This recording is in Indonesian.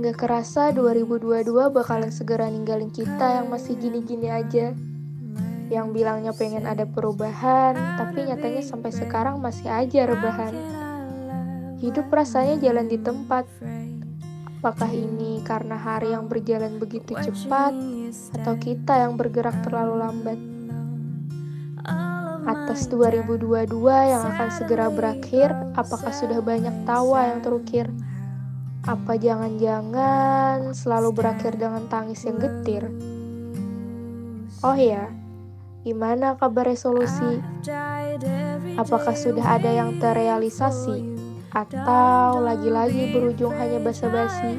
Gak kerasa 2022 bakalan segera ninggalin kita yang masih gini-gini aja. Yang bilangnya pengen ada perubahan, tapi nyatanya sampai sekarang masih aja rebahan. Hidup rasanya jalan di tempat. Apakah ini karena hari yang berjalan begitu cepat, atau kita yang bergerak terlalu lambat? Atas 2022 yang akan segera berakhir, apakah sudah banyak tawa yang terukir? Apa jangan-jangan selalu berakhir dengan tangis yang getir? Oh ya, gimana kabar resolusi? Apakah sudah ada yang terrealisasi? Atau lagi-lagi berujung hanya basa-basi?